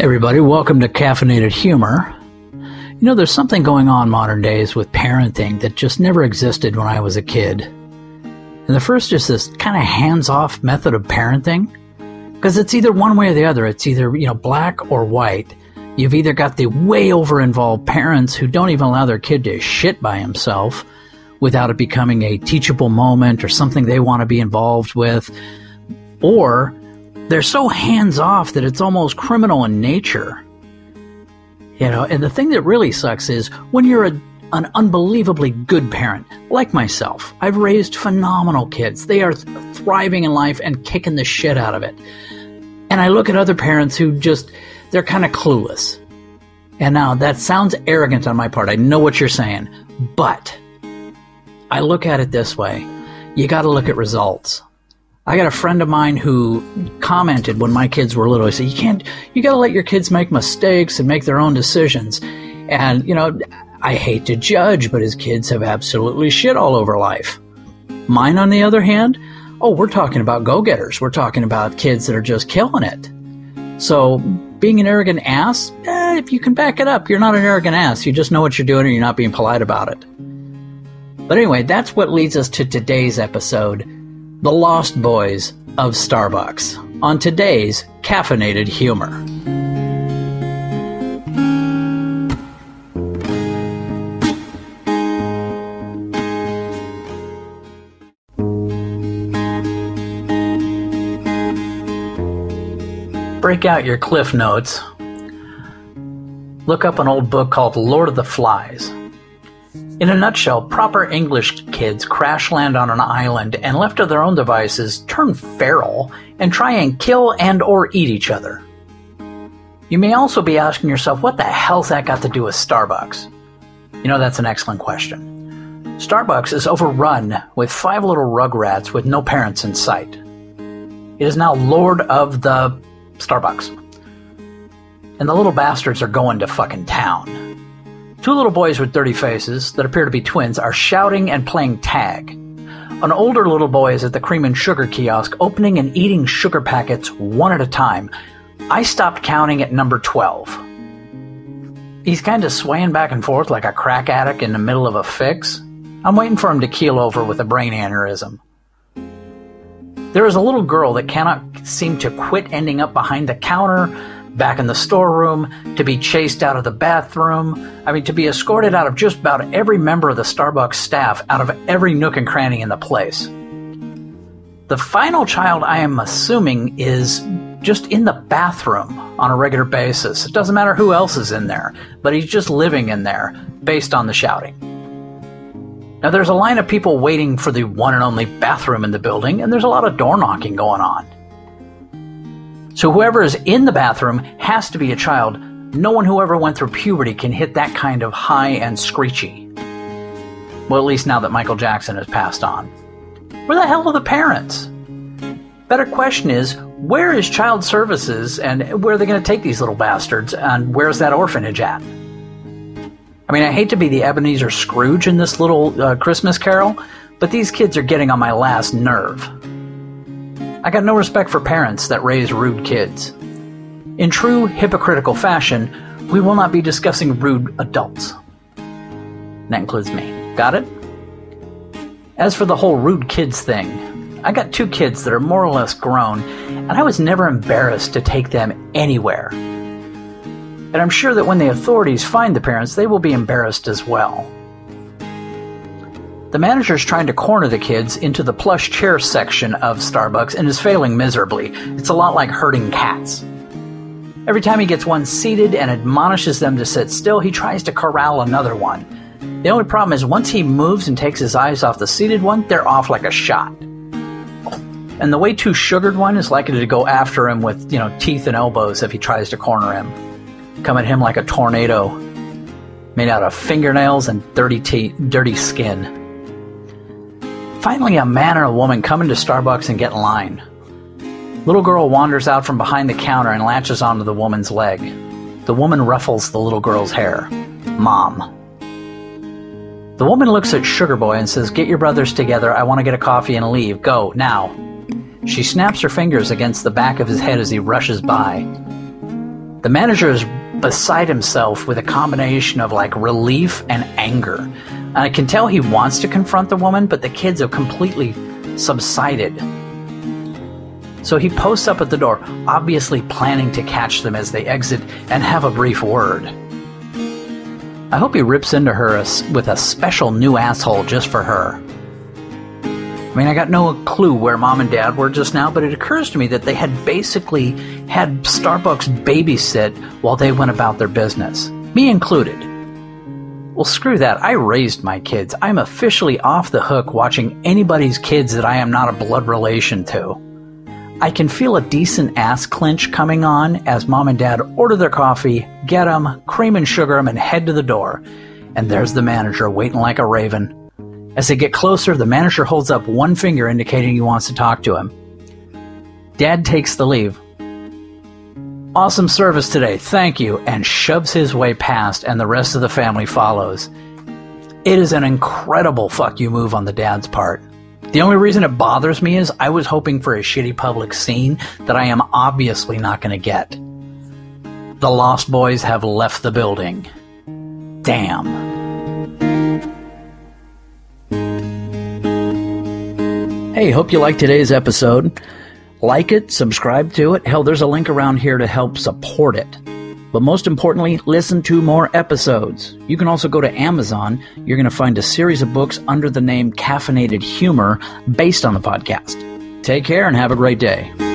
everybody, welcome to Caffeinated Humor. You know, there's something going on modern days with parenting that just never existed when I was a kid. And the first is this kind of hands off method of parenting. Because it's either one way or the other. It's either, you know, black or white. You've either got the way over involved parents who don't even allow their kid to shit by himself without it becoming a teachable moment or something they want to be involved with, or they're so hands off that it's almost criminal in nature. You know, and the thing that really sucks is when you're a, an unbelievably good parent, like myself. I've raised phenomenal kids. They are th- thriving in life and kicking the shit out of it. And I look at other parents who just, they're kind of clueless. And now that sounds arrogant on my part. I know what you're saying. But I look at it this way you got to look at results. I got a friend of mine who commented when my kids were little. He said, "You can't. You got to let your kids make mistakes and make their own decisions." And you know, I hate to judge, but his kids have absolutely shit all over life. Mine, on the other hand, oh, we're talking about go-getters. We're talking about kids that are just killing it. So, being an arrogant ass, eh, if you can back it up, you're not an arrogant ass. You just know what you're doing, and you're not being polite about it. But anyway, that's what leads us to today's episode The Lost Boys of Starbucks on today's Caffeinated Humor. Break out your cliff notes. Look up an old book called Lord of the Flies in a nutshell, proper English kids crash land on an island and left to their own devices turn feral and try and kill and or eat each other. You may also be asking yourself, what the hell's that got to do with Starbucks? You know, that's an excellent question. Starbucks is overrun with five little rugrats with no parents in sight. It is now Lord of the Starbucks. And the little bastards are going to fucking town. Two little boys with dirty faces, that appear to be twins, are shouting and playing tag. An older little boy is at the cream and sugar kiosk opening and eating sugar packets one at a time. I stopped counting at number 12. He's kind of swaying back and forth like a crack addict in the middle of a fix. I'm waiting for him to keel over with a brain aneurysm. There is a little girl that cannot seem to quit ending up behind the counter, back in the storeroom, to be chased out of the bathroom. I mean, to be escorted out of just about every member of the Starbucks staff, out of every nook and cranny in the place. The final child, I am assuming, is just in the bathroom on a regular basis. It doesn't matter who else is in there, but he's just living in there based on the shouting. Now, there's a line of people waiting for the one and only bathroom in the building, and there's a lot of door knocking going on. So whoever is in the bathroom has to be a child. No one who ever went through puberty can hit that kind of high and screechy. Well, at least now that Michael Jackson has passed on. Where the hell are the parents? Better question is, where is child services and where are they going to take these little bastards and where's that orphanage at? I mean, I hate to be the Ebenezer Scrooge in this little uh, Christmas carol, but these kids are getting on my last nerve. I got no respect for parents that raise rude kids. In true hypocritical fashion, we will not be discussing rude adults. That includes me. Got it? As for the whole rude kids thing, I got two kids that are more or less grown, and I was never embarrassed to take them anywhere. And I'm sure that when the authorities find the parents, they will be embarrassed as well. The manager is trying to corner the kids into the plush chair section of Starbucks and is failing miserably. It's a lot like herding cats. Every time he gets one seated and admonishes them to sit still, he tries to corral another one. The only problem is once he moves and takes his eyes off the seated one, they're off like a shot. And the way too sugared one is likely to go after him with, you know, teeth and elbows if he tries to corner him. Come at him like a tornado, made out of fingernails and dirty te- dirty skin. Finally, a man and a woman come into Starbucks and get in line. Little girl wanders out from behind the counter and latches onto the woman's leg. The woman ruffles the little girl's hair. Mom. The woman looks at Sugar Boy and says, Get your brothers together. I want to get a coffee and leave. Go, now. She snaps her fingers against the back of his head as he rushes by. The manager is beside himself with a combination of like relief and anger. And I can tell he wants to confront the woman, but the kids have completely subsided. So he posts up at the door, obviously planning to catch them as they exit and have a brief word. I hope he rips into her with a special new asshole just for her. I mean, I got no clue where mom and dad were just now, but it occurs to me that they had basically had Starbucks babysit while they went about their business, me included. Well, screw that. I raised my kids. I'm officially off the hook watching anybody's kids that I am not a blood relation to. I can feel a decent ass clinch coming on as mom and dad order their coffee, get 'em, cream and sugar 'em, and head to the door. And there's the manager waiting like a raven. As they get closer, the manager holds up one finger indicating he wants to talk to him. Dad takes the leave. Awesome service today, thank you, and shoves his way past, and the rest of the family follows. It is an incredible fuck you move on the dad's part. The only reason it bothers me is I was hoping for a shitty public scene that I am obviously not going to get. The Lost Boys have left the building. Damn. Hey, hope you liked today's episode. Like it, subscribe to it. Hell, there's a link around here to help support it. But most importantly, listen to more episodes. You can also go to Amazon. You're going to find a series of books under the name Caffeinated Humor based on the podcast. Take care and have a great day.